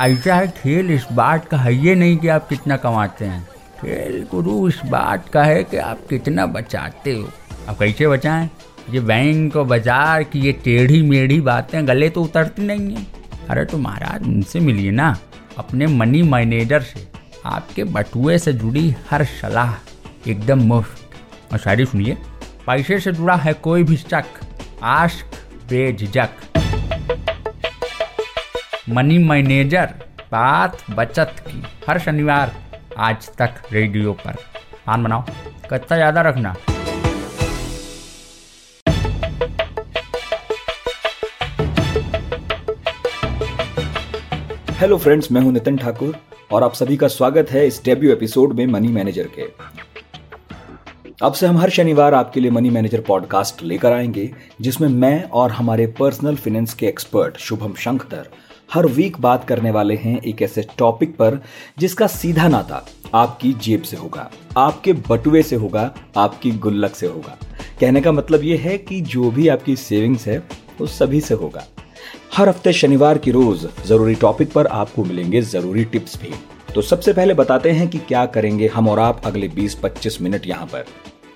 ऐसा है, खेल इस बात का है ये नहीं कि आप कितना कमाते हैं। खेल गुरु इस बात का है कि आप कितना बचाते हो। आप कैसे बचाएँ? ये बैंक और बाज़ार की ये टेढ़ी मेढ़ी बातें गले तो उतरती नहीं है। अरे तो महाराज, उनसे मिलिए ना, अपने मनी मैनेजर से। आपके बटुए से जुड़ी हर सलाह एकदम मुफ़्त। और शायरी सुनिए, पैसे से जुड़ा है कोई भी शक आश्क बेझक मनी मैनेजर बात बचत की हर शनिवार आज तक रेडियो पर। मान बनाओ कितना ज़्यादा रखना। हेलो फ्रेंड्स, मैं हूँ नितिन ठाकुर और आप सभी का स्वागत है इस डेब्यू एपिसोड में मनी मैनेजर के। अब से हम हर शनिवार आपके लिए मनी मैनेजर पॉडकास्ट लेकर आएँगे, जिसमें मैं और हमारे पर्सनल फिनेंस के एक्सपर्ट शुभम शंखधर हर वीक बात करने वाले हैं एक ऐसे टॉपिक पर जिसका सीधा नाता आपकी जेब से होगा, आपके बटुए से होगा, आपकी गुल्लक से होगा। कहने का मतलब यह है कि जो भी आपकी सेविंग्स है, वो सभी से होगा। हर हफ़्ते शनिवार की रोज ज़रूरी टॉपिक पर आपको मिलेंगे ज़रूरी टिप्स भी। तो सबसे पहले बताते हैं कि क्या करेंगे हम और आप अगले 20-25 मिनट यहाँ पर।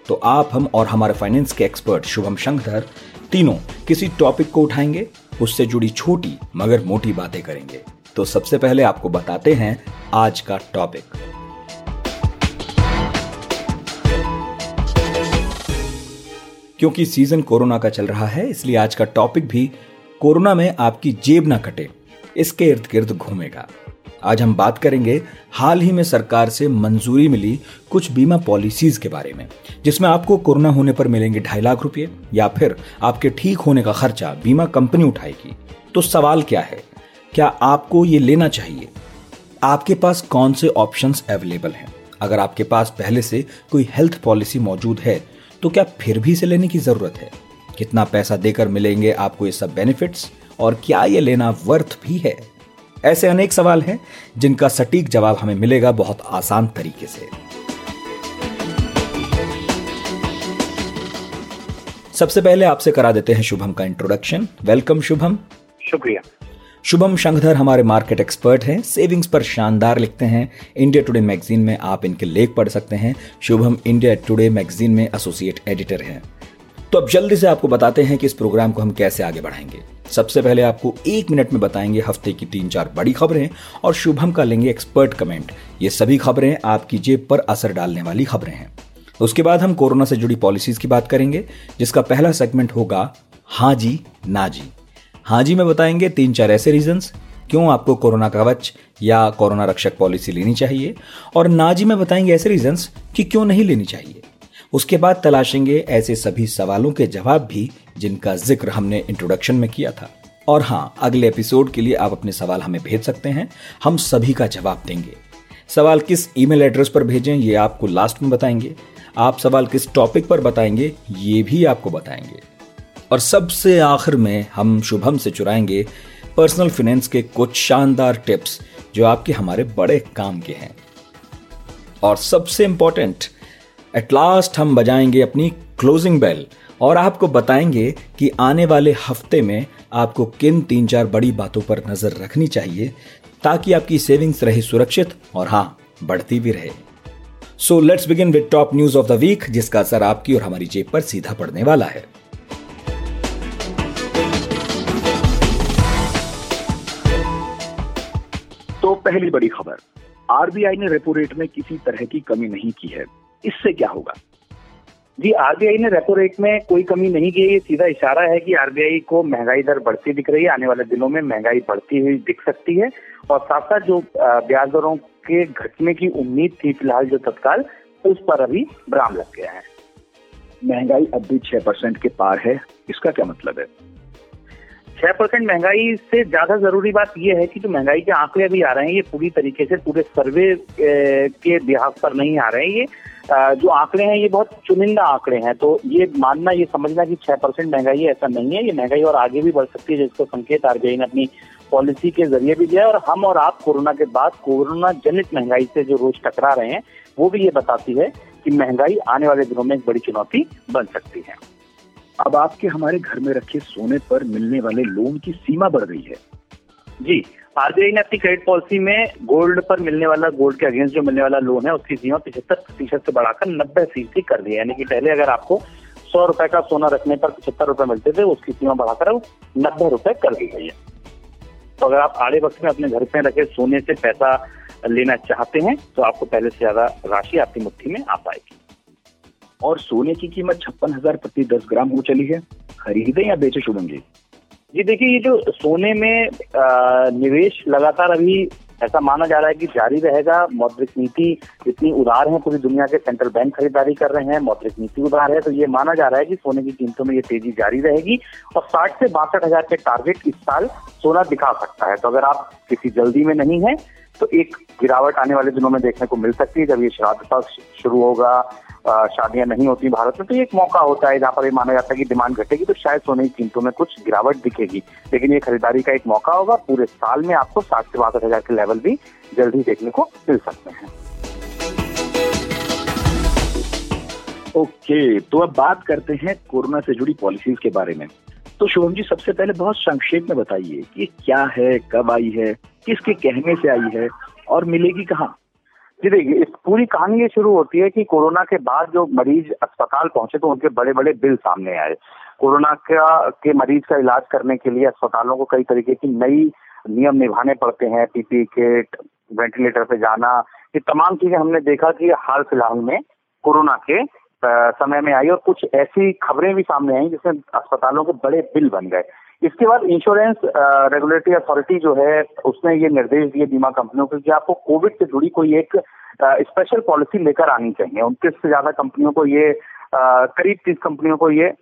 तो आप, हम और हमारे फाइनेंस के एक्सपर्ट शुभम शंकर तीनों किसी टॉपिक को उठाएँगे? उससे जुड़ी छोटी मगर मोटी बातें करेंगे। तो सबसे पहले आपको बताते हैं आज का टॉपिक क्योंकि सीज़न कोरोना का चल रहा है, इसलिए आज का टॉपिक भी कोरोना में आपकी जेब ना कटे, इसके इर्द गिर्द घूमेगा। आज हम बात करेंगे, हाल ही में सरकार से मंजूरी मिली कुछ बीमा पॉलिसीज़ के बारे में, जिसमें आपको कोरोना होने पर मिलेंगे ढाई लाख रुपए या फिर आपके ठीक होने का खर्चा बीमा कंपनी उठाएगी। तो सवाल क्या है? क्या आपको ये लेना चाहिए? आपके पास कौन से ऑप्शंस अवेलेबल हैं? अगर आपके पास पहले से कोई हेल्थ पॉलिसी मौजूद है तो क्या फिर भी इसे लेने की ज़रूरत है? कितना पैसा देकर मिलेंगे आपको ये सब बेनिफिट्स और क्या ये लेना वर्थ भी है? ऐसे अनेक सवाल हैं जिनका सटीक जवाब हमें मिलेगा बहुत आसान तरीके से। सबसे पहले आपसे करा देते हैं शुभम का इंट्रोडक्शन वेलकम शुभम। शुक्रिया। शुभम शंखधर हमारे मार्केट एक्सपर्ट हैं सेविंग्स पर शानदार लिखते हैं। इंडिया टुडे मैगजीन में आप इनके लेख पढ़ सकते हैं। शुभम इंडिया टुडे मैगजीन में एसोसिएट एडिटर हैं। तो अब जल्दी से आपको बताते हैं कि इस प्रोग्राम को हम कैसे आगे बढ़ाएँगे। सबसे पहले आपको एक मिनट में बताएँगे हफ़्ते की तीन चार बड़ी खबरें और शुभम का लेंगे एक्सपर्ट कमेंट। ये सभी खबरें आपकी जेब पर असर डालने वाली खबरें हैं। उसके बाद हम कोरोना से जुड़ी पॉलिसीज़ की बात करेंगे, जिसका पहला सेगमेंट होगा हाँ जी, ना जी। हाँ जी में बताएँगे तीन चार ऐसे रीजंस क्यों आपको कोरोना कवच या कोरोना रक्षक पॉलिसी लेनी चाहिए? और ना जी में बताएँगे ऐसे रीजंस कि क्यों नहीं लेनी चाहिए? उसके बाद तलाशेंगे ऐसे सभी सवालों के जवाब भी जिनका ज़िक्र हमने इंट्रोडक्शन में किया था। और हाँ अगले एपिसोड के लिए आप अपने सवाल हमें भेज सकते हैं। हम सभी का जवाब देंगे। सवाल किस ईमेल एड्रेस पर भेजें, ये आपको लास्ट में बताएँगे। आप सवाल किस टॉपिक पर बताएँगे, ये भी आपको बताएँगे। और सबसे आखिर में हम शुभम से चुराएँगे पर्सनल फिनेंस के कुछ शानदार टिप्स जो आपके हमारे बड़े काम के हैं। और सबसे इंपॉर्टेंट एट लास्ट हम बजाएँगे अपनी क्लोजिंग बेल और आपको बताएँगे कि आने वाले हफ़्ते में आपको किन तीन चार बड़ी बातों पर नज़र रखनी चाहिए, ताकि आपकी सेविंग्स रहे सुरक्षित और हाँ बढ़ती भी रहे। So let's begin with top news of the week जिसका असर आपकी और हमारी जेब पर सीधा पड़ने वाला है। तो पहली बड़ी खबर। आरबीआई ने रेपो रेट में किसी तरह की कमी नहीं की है। इससे क्या होगा? जी, आरबीआई ने रेपो रेट में कोई कमी नहीं की है। ये सीधा इशारा है कि आरबीआई को महँगाई दर बढ़ती दिख रही है। आने वाले दिनों में महँगाई बढ़ती हुई दिख सकती है। और साथ साथ जो ब्याज दरों के घटने की उम्मीद थी फ़िलहाल जो तत्काल, उस पर अभी ब्राम लग गया है। महँगाई अब भी छह परसेंट के पार है। इसका क्या मतलब है? छह परसेंट महँगाई से ज़्यादा ज़रूरी बात यह है कि जो महँगाई के आंकड़े अभी आ रहे हैं, ये पूरी तरीके से पूरे सर्वे के बिहार पर नहीं आ रहे हैं। ये जो आंकड़े हैं ये बहुत चुनिंदा आंकड़े हैं तो ये मानना ये समझना कि छह परसेंट महँगाई है ऐसा नहीं है। ये महँगाई और आगे भी बढ़ सकती है जिसको संकेत आरबीआई ने अपनी पॉलिसी के ज़रिए भी दिया और हम और आप कोरोना के बाद कोरोना जनित महँगाई से जो रोज टकरा रहे हैं वो भी ये बताती है कि महँगाई आने वाले दिनों में एक बड़ी चुनौती बन सकती है। अब आपके हमारे घर में रखे सोने पर मिलने वाले लोन की सीमा बढ़ गई है। जी। आरबीआई ने अपनी क्रेडिट पॉलिसी में गोल्ड पर मिलने वाला गोल्ड के अगेंस्ट जो मिलने वाला लोन है, उसकी सीमा पिछहत्तर प्रतिशत से बढ़ाकर नब्बे फ़ीसदी कर दी है। यानी कि पहले अगर आपको सौ रुपए का सोना रखने पर पचहत्तर रुपए मिलते थे, उसकी सीमा बढ़ाकर अब नब्बे रुपए कर दी गई है। तो अगर आप आड़े वक्त में अपने घर पे रखे सोने से पैसा लेना चाहते हैं तो आपको पहले से ज़्यादा राशि आपकी मुट्ठी में आ पाएगी। और सोने की कीमत छप्पन हज़ार प्रति दस ग्राम हो चली है। खरीदे या बेचे शुभम जी? जी देखिए, ये जो सोने में निवेश लगातार अभी ऐसा माना जा रहा है कि जारी रहेगा। मौद्रिक नीति इतनी उधार है, पूरी दुनिया के सेंट्रल बैंक खरीदारी कर रहे हैं, मौद्रिक नीति उधार है। तो ये माना जा रहा है कि सोने की कीमतों में ये तेज़ी जारी रहेगी और साठ से बासठ हज़ार के टारगेट इस साल सोना दिखा सकता है। तो अगर आप किसी जल्दी में नहीं है तो एक गिरावट आने वाले दिनों में देखने को मिल सकती है, जब ये श्राद्ध पक्ष शुरू होगा शादियाँ नहीं होती भारत में तो एक मौका होता है, जहाँ पर ये माना जाता है कि डिमांड घटेगी तो शायद सोने की कीमतों में कुछ गिरावट दिखेगी। लेकिन ये खरीदारी का एक मौका होगा, पूरे साल में आपको साठ से बासठ हज़ार के लेवल भी जल्द ही देखने को मिल सकते हैं। ओके तो अब बात करते हैं कोरोना से जुड़ी पॉलिसीज़ के बारे में। तो शुभम जी, सबसे पहले बहुत संक्षेप में बताइए कि क्या है, कब आई है, किसके कहने से आई है और मिलेगी कहाँ? जी देखिए, इस पूरी कहानी ये शुरू होती है कि कोरोना के बाद जो मरीज़ अस्पताल पहुँचे तो उनके बड़े बड़े बिल सामने आए। कोरोना का, के मरीज़ का इलाज करने के लिए अस्पतालों को कई तरीके की नई नियम निभाने पड़ते हैं, पीपी किट, वेंटिलेटर पे जाना, ये तमाम चीज़ें हमने देखा कि हाल फ़िलहाल में कोरोना के समय में आई और कुछ ऐसी खबरें भी सामने आई जिसमें अस्पतालों के बड़े बिल बन गए। इसके बाद इंश्योरेंस रेगुलेटरी अथॉरिटी जो है, उसने ये निर्देश दिए बीमा कंपनियों को कि आपको कोविड से जुड़ी कोई एक स्पेशल पॉलिसी लेकर आनी चाहिए। उनतीस से ज़्यादा कंपनियों को ये करीब तीस कंपनियों को ये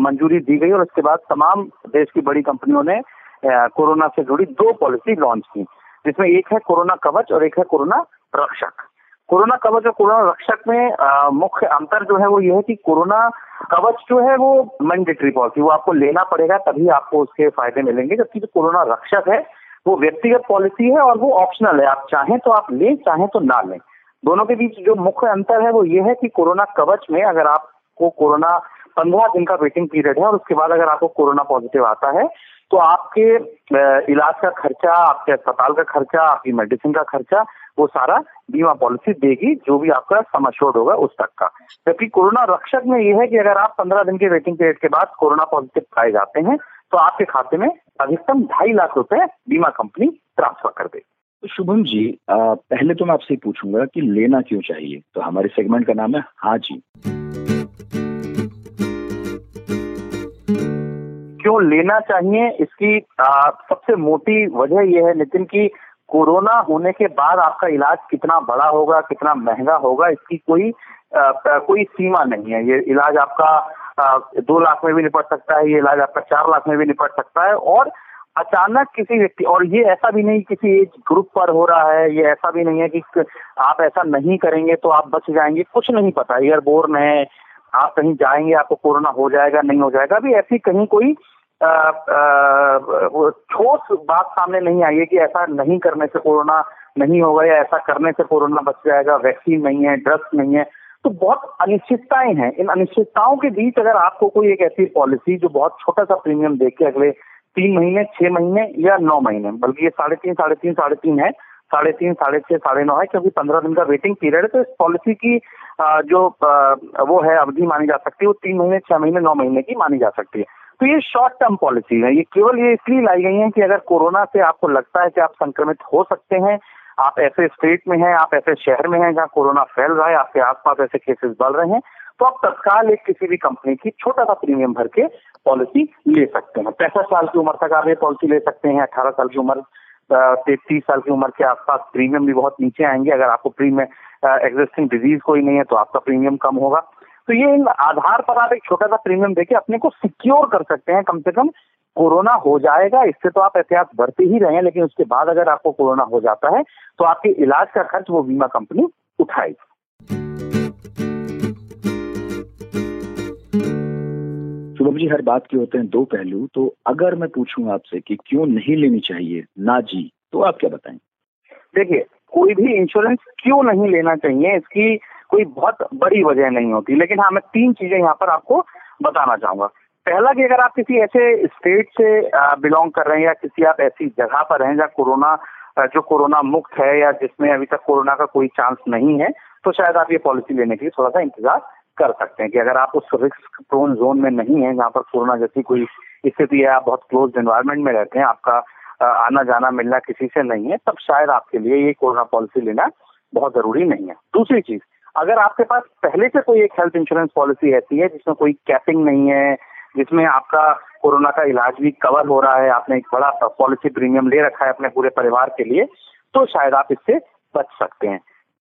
मंजूरी दी गई और उसके बाद तमाम देश की बड़ी कंपनियों ने कोरोना से जुड़ी दो पॉलिसी लॉन्च की, जिसमें एक है कोरोना कवच और एक है कोरोना रक्षक। कोरोना कवच और कोरोना रक्षक में मुख्य अंतर जो है वो ये है कि कोरोना कवच जो है वो मैंडेटरी पॉलिसी वो आपको लेना पड़ेगा, तभी आपको उसके फ़ायदे मिलेंगे। जबकि जो कोरोना रक्षक है, वो व्यक्तिगत पॉलिसी है और वो ऑप्शनल है। आप चाहें तो आप लें, चाहें तो ना लें। दोनों के बीच जो मुख्य अंतर है वो ये है कि कोरोना कवच में अगर आपको कोरोना पंद्रह दिन का वेटिंग पीरियड है और उसके बाद अगर आपको कोरोना पॉजिटिव आता है तो आपके इलाज का खर्चा, आपके अस्पताल का खर्चा, आपकी मेडिसिन का खर्चा वो सारा बीमा पॉलिसी देगी जो भी आपका सम होगा उस तक का। जबकि कोरोना रक्षक में ये है कि अगर आप पंद्रह दिन के वेटिंग पीरियड के बाद कोरोना पॉजिटिव पाए जाते हैं तो आपके खाते में अधिकतम ढाई लाख रुपए बीमा कंपनी ट्रांसफ़र कर दे तो शुभम जी आ, पहले तो मैं आपसे पूछूँगा कि लेना क्यों चाहिए? तो हमारे सेगमेंट का नाम है हाँ जी। क्यों लेना चाहिए इसकी आ, सबसे मोटी वजह यह है नितिन की कोरोना होने के बाद आपका इलाज कितना बड़ा होगा कितना महँगा होगा इसकी कोई आ, कोई सीमा नहीं है। ये इलाज आपका आ, दो लाख में भी निपट सकता है ये इलाज आपका चार लाख में भी निपट सकता है और अचानक किसी व्यक्ति और ये ऐसा भी नहीं किसी एज ग्रुप पर हो रहा है ये ऐसा भी नहीं है कि आप ऐसा नहीं करेंगे तो आप बच जाएँगे कुछ नहीं पता। एयरबोर्न है आप कहीं जाएँगे आपको कोरोना हो जाएगा नहीं हो जाएगा अभी ऐसी कहीं कोई ठोस बात सामने नहीं आई है कि ऐसा नहीं करने से कोरोना नहीं होगा या ऐसा करने से कोरोना बच जाएगा, वैक्सीन नहीं है, ड्रग्स नहीं है। तो बहुत अनिश्चितताएँ हैं। इन अनिश्चितताओं के बीच अगर आपको कोई एक ऐसी पॉलिसी जो बहुत छोटा सा प्रीमियम देके अगले तीन महीने, छह महीने या नौ महीने, बल्कि ये साढ़े तीन साढ़े तीन साढ़े तीन है, साढ़े तीन, साढ़े छह, साढ़े नौ है, क्योंकि पंद्रह दिन का वेटिंग पीरियड है तो इस पॉलिसी की जो वो है, अवधि मानी जा सकती है, वो तीन महीने, छह महीने, नौ महीने की मानी जा सकती है। तो ये शॉर्ट टर्म पॉलिसी है। ये केवल ये इसलिए लाई गई है कि अगर कोरोना से आपको लगता है कि आप संक्रमित हो सकते हैं, आप ऐसे स्टेट में हैं, आप ऐसे शहर में हैं जहाँ कोरोना फैल रहा है, आपके आसपास ऐसे केसेस बढ़ रहे हैं तो आप तत्काल एक किसी भी कंपनी की छोटा सा प्रीमियम भर के पॉलिसी ले सकते हैं। पैंसठ साल की उम्र तक आप ये पॉलिसी ले सकते हैं, अठारह साल की उम्र तीस साल की उम्र के आसपास प्रीमियम भी बहुत नीचे आएँगे। अगर आपको प्रीमियम एग्जिस्टिंग डिज़ीज़ कोई नहीं है तो आपका प्रीमियम कम होगा। तो ये इन आधार पर आप एक छोटा सा प्रीमियम देके अपने को सिक्योर कर सकते हैं। कम से कम कोरोना हो जाएगा इससे तो आप एहतियात बढ़ते ही रहे लेकिन उसके बाद अगर आपको कोरोना हो जाता है तो आपके इलाज का खर्च वो बीमा कंपनी उठाएगी। शुभम जी हर बात के होते हैं दो पहलू तो अगर मैं पूछूँ आपसे कि क्यों नहीं लेनी चाहिए ना जी तो आप क्या बताएँ? देखिए कोई भी इंश्योरेंस क्यों नहीं लेना चाहिए? इसकी कोई बहुत बड़ी वजह नहीं होती। लेकिन हाँ मैं तीन चीज़ें यहाँ पर आपको बताना चाहूँगा। पहला कि अगर आप किसी ऐसे स्टेट से बिलोंग कर रहे हैं या किसी आप ऐसी जगह पर हैं जहाँ कोरोना जो कोरोना मुक्त है या जिसमें अभी तक कोरोना का कोई चांस नहीं है तो शायद आप ये पॉलिसी लेने के लिए थोड़ा सा इंतज़ार कर सकते हैं कि अगर आप उस रिस्क प्रोन जोन में नहीं है जहाँ पर कोरोना जैसी कोई स्थिति है, आप बहुत क्लोज एनवायरमेंट में रहते हैं, आपका आना जाना मिलना किसी से नहीं है, तब शायद आपके लिए ये कोरोना पॉलिसी लेना बहुत ज़रूरी नहीं है। दूसरी चीज़ अगर आपके पास पहले से कोई एक हेल्थ इंश्योरेंस पॉलिसी ऐसी है जिसमें कोई कैपिंग नहीं है, जिसमें आपका कोरोना का इलाज भी कवर हो रहा है, आपने एक बड़ा पॉलिसी प्रीमियम ले रखा है अपने पूरे परिवार के लिए तो शायद आप इससे बच सकते हैं।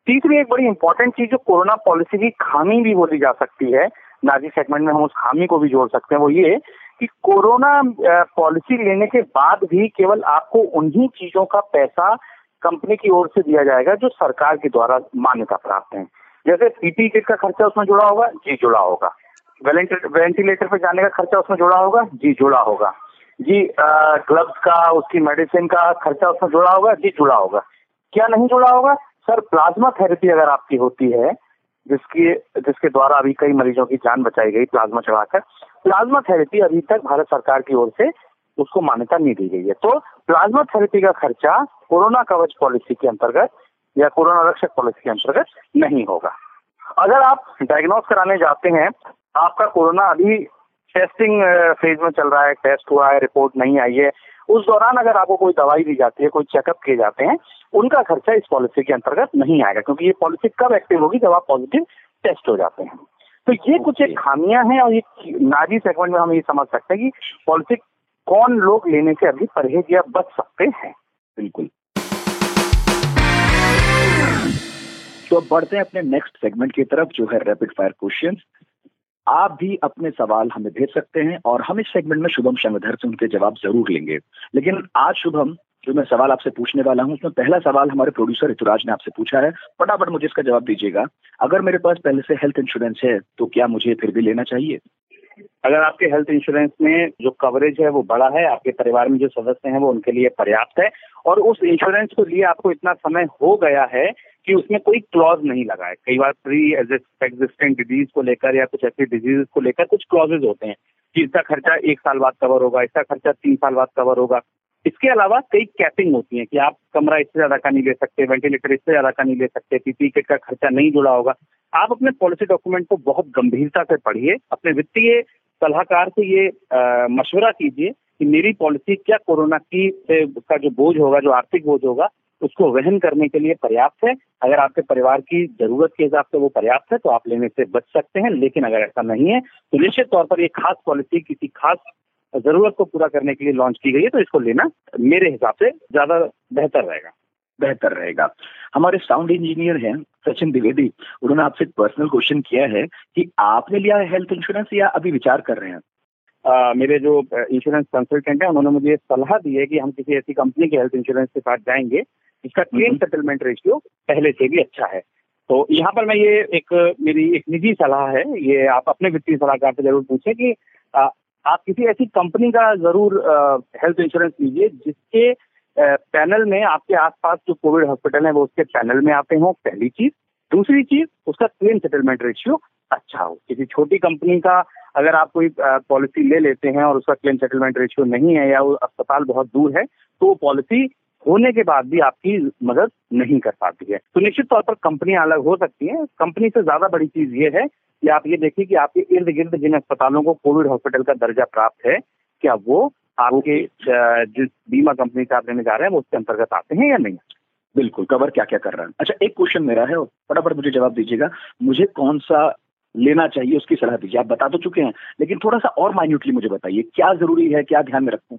तीसरी एक बड़ी इंपॉर्टेंट चीज़ जो कोरोना पॉलिसी की खामी भी बोली जा सकती है नाजी सेगमेंट में हम उस खामी को भी जोड़ सकते हैं, वो ये कि कोरोना पॉलिसी लेने के बाद भी केवल आपको उन्हीं चीज़ों का पैसा कंपनी की ओर से दिया जाएगा जो सरकार के द्वारा मान्यता प्राप्त है। जैसे पीपी किट का खर्चा उसमें जुड़ा होगा जी जुड़ा होगा। वेंटिलेटर पर जाने का खर्चा उसमें जुड़ा होगा जी जुड़ा होगा। जी ग्लव्स का, उसकी मेडिसिन का खर्चा उसमें जुड़ा होगा जी जुड़ा होगा। क्या नहीं जुड़ा होगा? सर प्लाज्मा थेरेपी अगर आपकी होती है, जिसकी, जिसके द्वारा अभी कई मरीजों की जान बचाई गई प्लाज्मा चढ़ाकर प्लाज्मा थेरेपी अभी तक भारत सरकार की ओर से उसको मान्यता नहीं दी गई है। तो प्लाज्मा थेरेपी का खर्चा कोरोना कवच पॉलिसी के अंतर्गत या कोरोना रक्षक पॉलिसी के अंतर्गत नहीं होगा। अगर आप डायग्नोस कराने जाते हैं आपका कोरोना अभी टेस्टिंग फ़ेज़ में चल रहा है टेस्ट हुआ है रिपोर्ट नहीं आई है उस दौरान अगर आपको कोई दवाई दी जाती है कोई चेकअप किए जाते हैं उनका खर्चा इस पॉलिसी के अंतर्गत नहीं आएगा क्योंकि ये पॉलिसी कब एक्टिव होगी जब आप पॉजिटिव टेस्ट हो जाते हैं। तो ये कुछ एक खामियाँ हैं और ये नाजी सेगमेंट में हम ये समझ सकते हैं कि पॉलिसी कौन लोग लेने से अभी परहेज या बच सकते हैं। बिल्कुल। तो अब बढ़ते हैं अपने नेक्स्ट सेगमेंट की तरफ़, जो है रैपिड फायर क्वेश्चंस आप भी अपने सवाल हमें भेज सकते हैं और हम इस सेगमेंट में शुभम शंगधर से उनके जवाब ज़रूर लेंगे। लेकिन आज शुभम, जो मैं सवाल आपसे पूछने वाला हूँ, उसमें पहला सवाल हमारे प्रोड्यूसर ऋतुराज ने आपसे पूछा है। फटाफट मुझे इसका जवाब दीजिएगा। अगर मेरे पास पहले से हेल्थ इंश्योरेंस है तो क्या मुझे फिर भी लेना चाहिए? अगर आपके हेल्थ इंश्योरेंस में जो कवरेज है वो बड़ा है, आपके परिवार में जो सदस्य हैं वो उनके लिए पर्याप्त है, और उस इंश्योरेंस को लिए आपको इतना समय हो गया है कि उसमें कोई क्लॉज नहीं लगा है। कई बार प्री एग्जिस्टेंट डिज़ीज़ को लेकर या कुछ ऐसी डिज़ीज़ को लेकर कुछ क्लॉजेज होते हैं कि इसका खर्चा एक साल बाद कवर होगा, इसका खर्चा तीन साल बाद कवर होगा। इसके अलावा कई कैपिंग होती है कि आप कमरा इससे ज़्यादा का नहीं ले सकते वेंटिलेटर इससे ज़्यादा का नहीं ले सकते पीपी किट का खर्चा नहीं जुड़ा होगा। आप अपने पॉलिसी डॉक्यूमेंट को बहुत गंभीरता से पढ़िए, अपने वित्तीय सलाहकार से ये मशवरा कीजिए कि मेरी पॉलिसी क्या कोरोना की का जो बोझ होगा, जो आर्थिक बोझ होगा उसको वहन करने के लिए पर्याप्त है। अगर आपके परिवार की ज़रूरत के हिसाब से वो पर्याप्त है तो आप लेने से बच सकते हैं लेकिन अगर ऐसा नहीं है तो निश्चित तौर पर ये खास पॉलिसी किसी खास ज़रूरत को पूरा करने के लिए लॉन्च की गई है तो इसको लेना मेरे हिसाब से ज़्यादा बेहतर रहेगा। बेहतर रहेगा। हमारे साउंड इंजीनियर हैं सचिन द्विवेदी। उन्होंने आपसे पर्सनल क्वेश्चन किया है कि आपने लिया है हेल्थ इंश्योरेंस या अभी विचार कर रहे हैं? आ, मेरे जो इंश्योरेंस कंसल्टेंट है उन्होंने मुझे सलाह दी है कि हम किसी ऐसी कंपनी के हेल्थ इंश्योरेंस के साथ जाएँगे जिसका क्लेम सेटलमेंट रेशियो पहले से भी अच्छा है। तो यहाँ पर मैं ये एक मेरी एक निजी सलाह है ये आप अपने वित्तीय सलाहकार से ज़रूर पूछें कि आ, आप किसी ऐसी कंपनी का ज़रूर हेल्थ इंश्योरेंस लीजिए जिसके आ, पैनल में आपके आसपास जो कोविड हॉस्पिटल है वो उसके पैनल में आते हों पहली चीज़। दूसरी चीज़ उसका क्लेम सेटलमेंट रेशियो अच्छा हो। किसी छोटी कंपनी का अगर आप कोई पॉलिसी ले लेते हैं और उसका क्लेम सेटलमेंट रेशियो नहीं है या वो अस्पताल बहुत दूर है तो वो पॉलिसी होने के बाद भी आपकी मदद नहीं कर पाती है। तो निश्चित तौर पर कंपनियाँ अलग हो सकती हैं। कंपनी से ज़्यादा बड़ी चीज़ ये है कि आप ये देखिए कि आपके इर्द गिर्द जिन अस्पतालों को कोविड हॉस्पिटल का दर्जा प्राप्त है, क्या वो आपके जिस बीमा कंपनी से आप लेने जा रहे हैं, वो उसके अंतर्गत आते हैं या नहीं? बिल्कुल। कवर क्या क्या कर रहा है? अच्छा एक क्वेश्चन मेरा है फटाफट मुझे जवाब दीजिएगा। मुझे कौन सा लेना चाहिए, उसकी सलाह दीजिए। आप बता तो चुके हैं, लेकिन थोड़ा सा और माइन्यूटली मुझे बताइए, क्या ज़रूरी है, क्या ध्यान में रखूँ?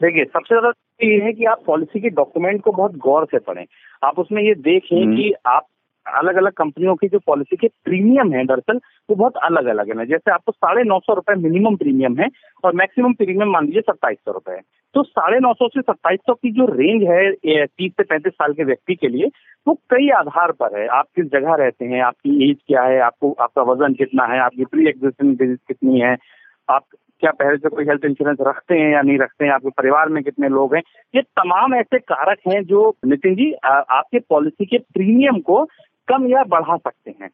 देखिए सबसे ज़्यादा ये है कि आप पॉलिसी के डॉक्यूमेंट को बहुत गौर से पढ़ें। आप उसमें ये देखें हम्म। कि आप अलग अलग कंपनियों की जो पॉलिसी के प्रीमियम है दरअसल वो बहुत अलग अलग है। जैसे आपको साढ़े नौ सौ रुपए मिनिमम प्रीमियम है और मैक्सिमम प्रीमियम मान लीजिए सत्ताईस सौ रुपए है। तो साढ़े नौ सौ से सत्ताईस सौ की जो रेंज है तीस से पैंतीस साल के व्यक्ति के लिए वो कई आधार पर है। आप किस जगह रहते हैं आपकी एज क्या है आपको आपका वज़न कितना है आपकी प्री एग्जिस्टिंग डिज़ीज़ कितनी है आप क्या पहले से कोई हेल्थ इंश्योरेंस रखते हैं या नहीं रखते हैं? आपके परिवार में कितने लोग हैं? ये तमाम ऐसे कारक हैं जो, नितिन जी आपके पॉलिसी के प्रीमियम को कम या बढ़ा सकते हैं।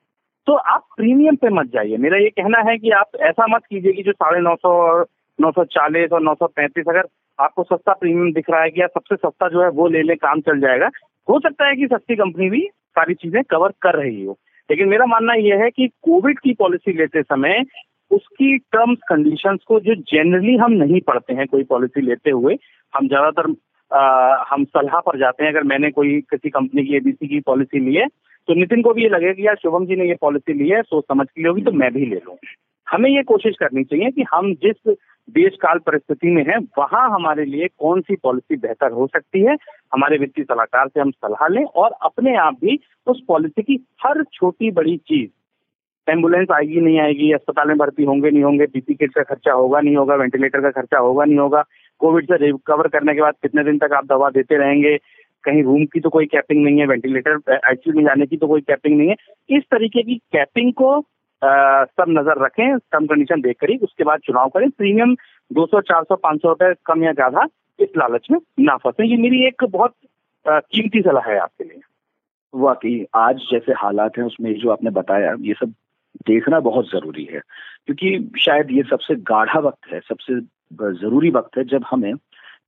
तो आप प्रीमियम पे मत जाइए। मेरा ये कहना है कि आप ऐसा मत कीजिए कि जो साढ़े नौ सौ और नौ सौ चालीस और नौ सौ पैंतीस, अगर आपको सस्ता प्रीमियम दिख रहा है कि या सबसे सस्ता जो है वो ले ले, काम चल जाएगा। हो सकता है कि सस्ती कंपनी भी सारी चीज़ें कवर कर रही हो। लेकिन मेरा मानना यह है कि कोविड की पॉलिसी लेते समय उसकी टर्म्स कंडीशंस को जो जनरली हम नहीं पढ़ते हैं कोई पॉलिसी लेते हुए, हम ज़्यादातर हम सलाह पर जाते हैं, अगर मैंने कोई, किसी कंपनी की एबीसी की पॉलिसी ली है तो नितिन को भी ये लगेगा कि यार शुभम जी ने ये पॉलिसी ली है, सोच समझ के लिए होगी तो मैं भी ले लूँ। हमें ये कोशिश करनी चाहिए कि हम जिस देश काल परिस्थिति में है, वहाँ हमारे लिए कौन सी पॉलिसी बेहतर हो सकती है, हमारे वित्तीय सलाहकार से हम सलाह लें और अपने आप भी उस पॉलिसी की हर छोटी बड़ी चीज़ एंबुलेंस आएगी नहीं आएगी अस्पताल में भर्ती होंगे नहीं होंगे पीपी किट का खर्चा होगा नहीं होगा वेंटिलेटर का खर्चा होगा नहीं होगा कोविड से रिकवर करने के बाद कितने दिन तक आप दवा देते रहेंगे कहीं रूम की तो कोई कैपिंग नहीं है वेंटिलेटर आईसीयू में जाने की तो कोई कैपिंग नहीं है। इस तरीके की कैपिंग को आ, सब नज़र रखें टर्म कंडीशन देख कर ही उसके बाद चुनाव करें। प्रीमियम 200 400 500 रुपए कम या ज़्यादा इस लालच में ना फंसे। ये मेरी एक बहुत कीमती सलाह है आपके लिए। वाकई आज जैसे हालात हैं उसमें जो आपने बताया ये सब देखना बहुत ज़रूरी है, क्योंकि शायद ये सबसे गाढ़ा वक्त है, सबसे ज़रूरी वक्त है जब हमें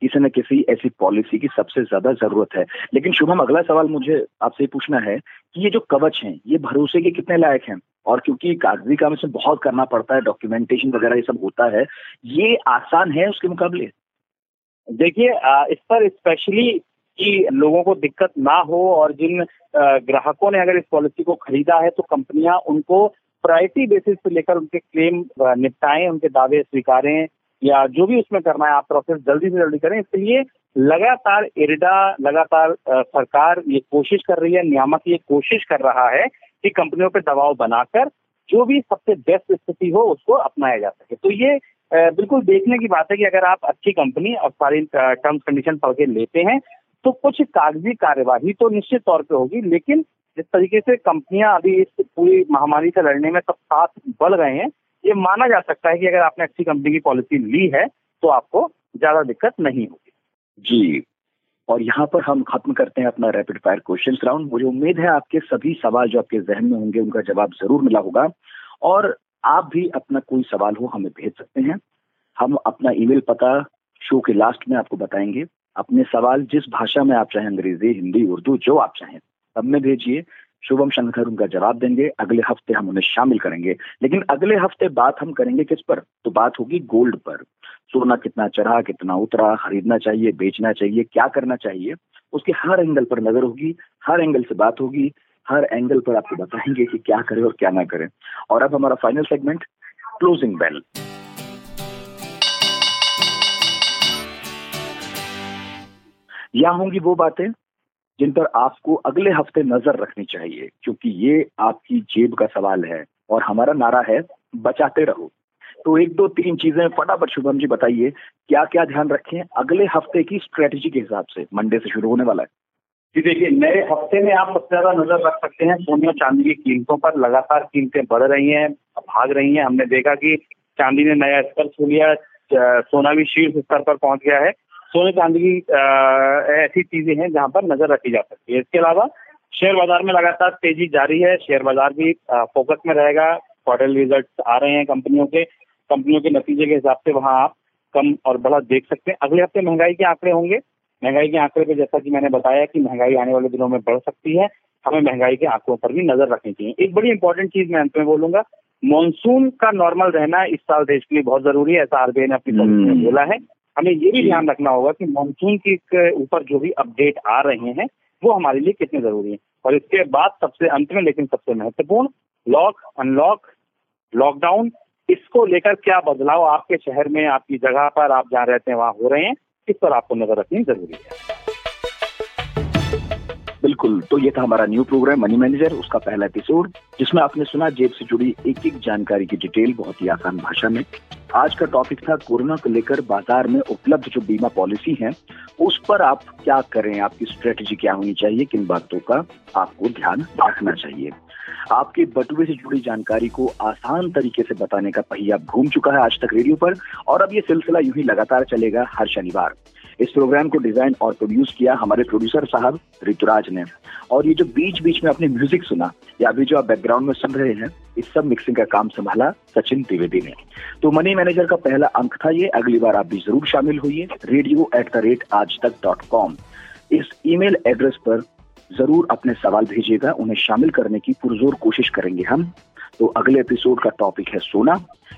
किसी न किसी ऐसी पॉलिसी की सबसे ज़्यादा ज़रूरत है। लेकिन शुभम, अगला सवाल मुझे आपसे पूछना है कि ये जो कवच हैं, ये भरोसे के कितने लायक हैं? और क्योंकि कागज़ी काम इसमें बहुत करना पड़ता है डॉक्यूमेंटेशन वगैरह ये सब होता है, ये आसान है उसके मुकाबले? देखिए इस पर स्पेशली कि लोगों को दिक्कत ना हो और जिन ग्राहकों ने अगर इस पॉलिसी को खरीदा है तो कंपनियाँ उनको प्रायोरिटी बेसिस पे लेकर उनके क्लेम निपटाएँ, उनके दावे स्वीकारें, या जो भी उसमें करना है आप प्रोसेस जल्दी से जल्दी करें। इसके लिए लगातार इरडा लगातार सरकार ये कोशिश कर रही है, नियामक ये कोशिश कर रहा है कि कंपनियों पर दबाव बनाकर जो भी सबसे बेस्ट स्थिति हो उसको अपनाया जा सके। तो ये बिल्कुल देखने की बात है कि अगर आप अच्छी कंपनी और सारी टर्म्स कंडीशन पढ़ के लेते हैं तो कुछ कागज़ी कार्यवाही तो निश्चित तौर पे होगी, लेकिन जिस तरीके से कंपनियाँ अभी इस पूरी महामारी से लड़ने में सब साथ बढ़ रहे हैं, ये माना जा सकता है कि अगर आपने अच्छी कंपनी की पॉलिसी ली है तो आपको ज़्यादा दिक्कत नहीं होगी। जी। और यहाँ पर हम खत्म करते हैं अपना रैपिड फायर क्वेश्चन राउंड मुझे उम्मीद है आपके सभी सवाल जो आपके जहन में होंगे, उनका जवाब ज़रूर मिला होगा। और आप भी अपना कोई सवाल हो, हमें भेज सकते हैं। हम अपना ईमेल पता शो के लास्ट में आपको बताएँगे। अपने सवाल जिस भाषा में आप चाहें, अंग्रेज़ी, हिंदी, उर्दू, जो आप चाहें। सब में भेजिए। शुभम शंकर उनका जवाब देंगे। अगले हफ़्ते हम उन्हें शामिल करेंगे। लेकिन अगले हफ़्ते बात हम करेंगे किस पर? तो बात होगी गोल्ड पर। सोना कितना चढ़ा, कितना उतरा, खरीदना चाहिए, बेचना चाहिए, क्या करना चाहिए, उसके हर एंगल पर नज़र होगी, हर एंगल से बात होगी, हर एंगल पर आपको बताएँगे कि क्या करें और क्या ना करें। और अब हमारा फाइनल सेगमेंट क्लोजिंग बेल या होंगी वो बातें। जिन पर आपको अगले हफ़्ते नज़र रखनी चाहिए, क्योंकि ये आपकी जेब का सवाल है और हमारा नारा है, बचाते रहो। तो एक दो तीन चीज़ें फटाफट शुभम जी बताइए क्या क्या ध्यान रखें अगले हफ़्ते की स्ट्रेटेजी के हिसाब से? मंडे से शुरू होने वाला है। जी देखिए, नए हफ़्ते में आप सबसे ज़्यादा नज़र रख सकते हैं सोने और चांदी की कीमतों पर। लगातार कीमतें बढ़ रही हैं, भाग रही हैं। हमने देखा कि चांदी ने नया स्तर छू लिया सोना भी शीर्ष स्तर पर पहुँच गया है। सोने चांदी की ऐसी चीज़ें हैं जहाँ पर नज़र रखी जा सकती है। इसके अलावा शेयर बाज़ार में लगातार तेज़ी जारी है। शेयर बाज़ार भी फोकस में रहेगा। क्वार्टर रिज़ल्ट आ रहे हैं कंपनियों के। कंपनियों के नतीजे के हिसाब से वहाँ आप कम और बड़ा देख सकते हैं। अगले हफ़्ते महँगाई के आंकड़े होंगे। महँगाई के आंकड़े पे जैसा कि मैंने बताया कि महँगाई आने वाले दिनों में बढ़ सकती है। हमें महँगाई के आंकड़ों पर भी नज़र रखनी चाहिए। एक बड़ी इंपॉर्टेंट चीज़ मैं अंत में बोलूँगा मानसून का नॉर्मल रहना इस साल देश के लिए बहुत ज़रूरी है ऐसा आरबीआई ने अपनी पॉलिसी में हम्म। बोला है। हमें ये भी ध्यान रखना होगा कि मानसून के ऊपर जो भी अपडेट आ रहे हैं वो हमारे लिए कितने ज़रूरी है। और इसके बाद सबसे अंत में लेकिन सबसे महत्वपूर्ण लॉक अनलॉक लॉकडाउन इसको लेकर क्या बदलाव आपके शहर में आपकी जगह पर आप जहाँ रहते हैं वहाँ हो रहे हैं इस पर आपको नज़र रखनी ज़रूरी है। बिल्कुल तो ये था हमारा न्यू प्रोग्राम मनी मैनेजर उसका पहला एपिसोड जिसमें आपने सुना जेब से जुड़ी एक एक जानकारी की डिटेल बहुत ही आसान भाषा में। आज का टॉपिक था कोरोना को लेकर बाज़ार में उपलब्ध जो बीमा पॉलिसी है, उस पर आप क्या करें? आपकी स्ट्रेटेजी क्या होनी चाहिए? किन बातों का आपको ध्यान रखना चाहिए? आपके बटुए से जुड़ी जानकारी को आसान तरीके से बताने का पहिया घूम चुका है आज तक रेडियो पर, और अब ये सिलसिला यूँ ही लगातार चलेगा हर शनिवार। इस प्रोग्राम को डिज़ाइन और प्रोड्यूस किया हमारे प्रोड्यूसर साहब ऋतुराज ने। और ये जो बीच बीच में आपने म्यूज़िक सुना, या अभी जो आप बैकग्राउंड में सुन रहे हैं, इस सब मिक्सिंग का काम संभाला सचिन द्विवेदी ने। तो मनी मैनेजर का पहला अंक था ये, अगली बार आप भी ज़रूर शामिल होइए radio at the rate Aaj Tak dot com इस ईमेल एड्रेस पर ज़रूर अपने सवाल भेजिएगा, उन्हें शामिल करने की पुरजोर कोशिश करेंगे हम। तो अगले एपिसोड का टॉपिक है सोना,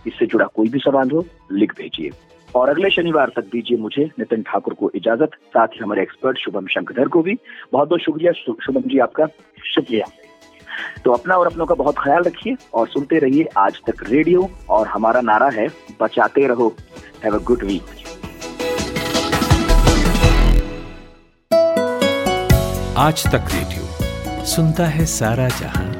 इससे जुड़ा कोई भी सवाल हो, लिख भेजिए। और अगले शनिवार तक दीजिए मुझे, नितिन ठाकुर को इजाज़त, साथ ही हमारे एक्सपर्ट शुभम शंकर को भी। बहुत बहुत शुक्रिया शुभम जी आपका। शुक्रिया। तो अपना और अपनों का बहुत ख्याल रखिए और सुनते रहिए आज तक रेडियो और हमारा नारा है, बचाते रहो। हैव अ गुड वीक आज तक रेडियो। सुनता है सारा जहाँ।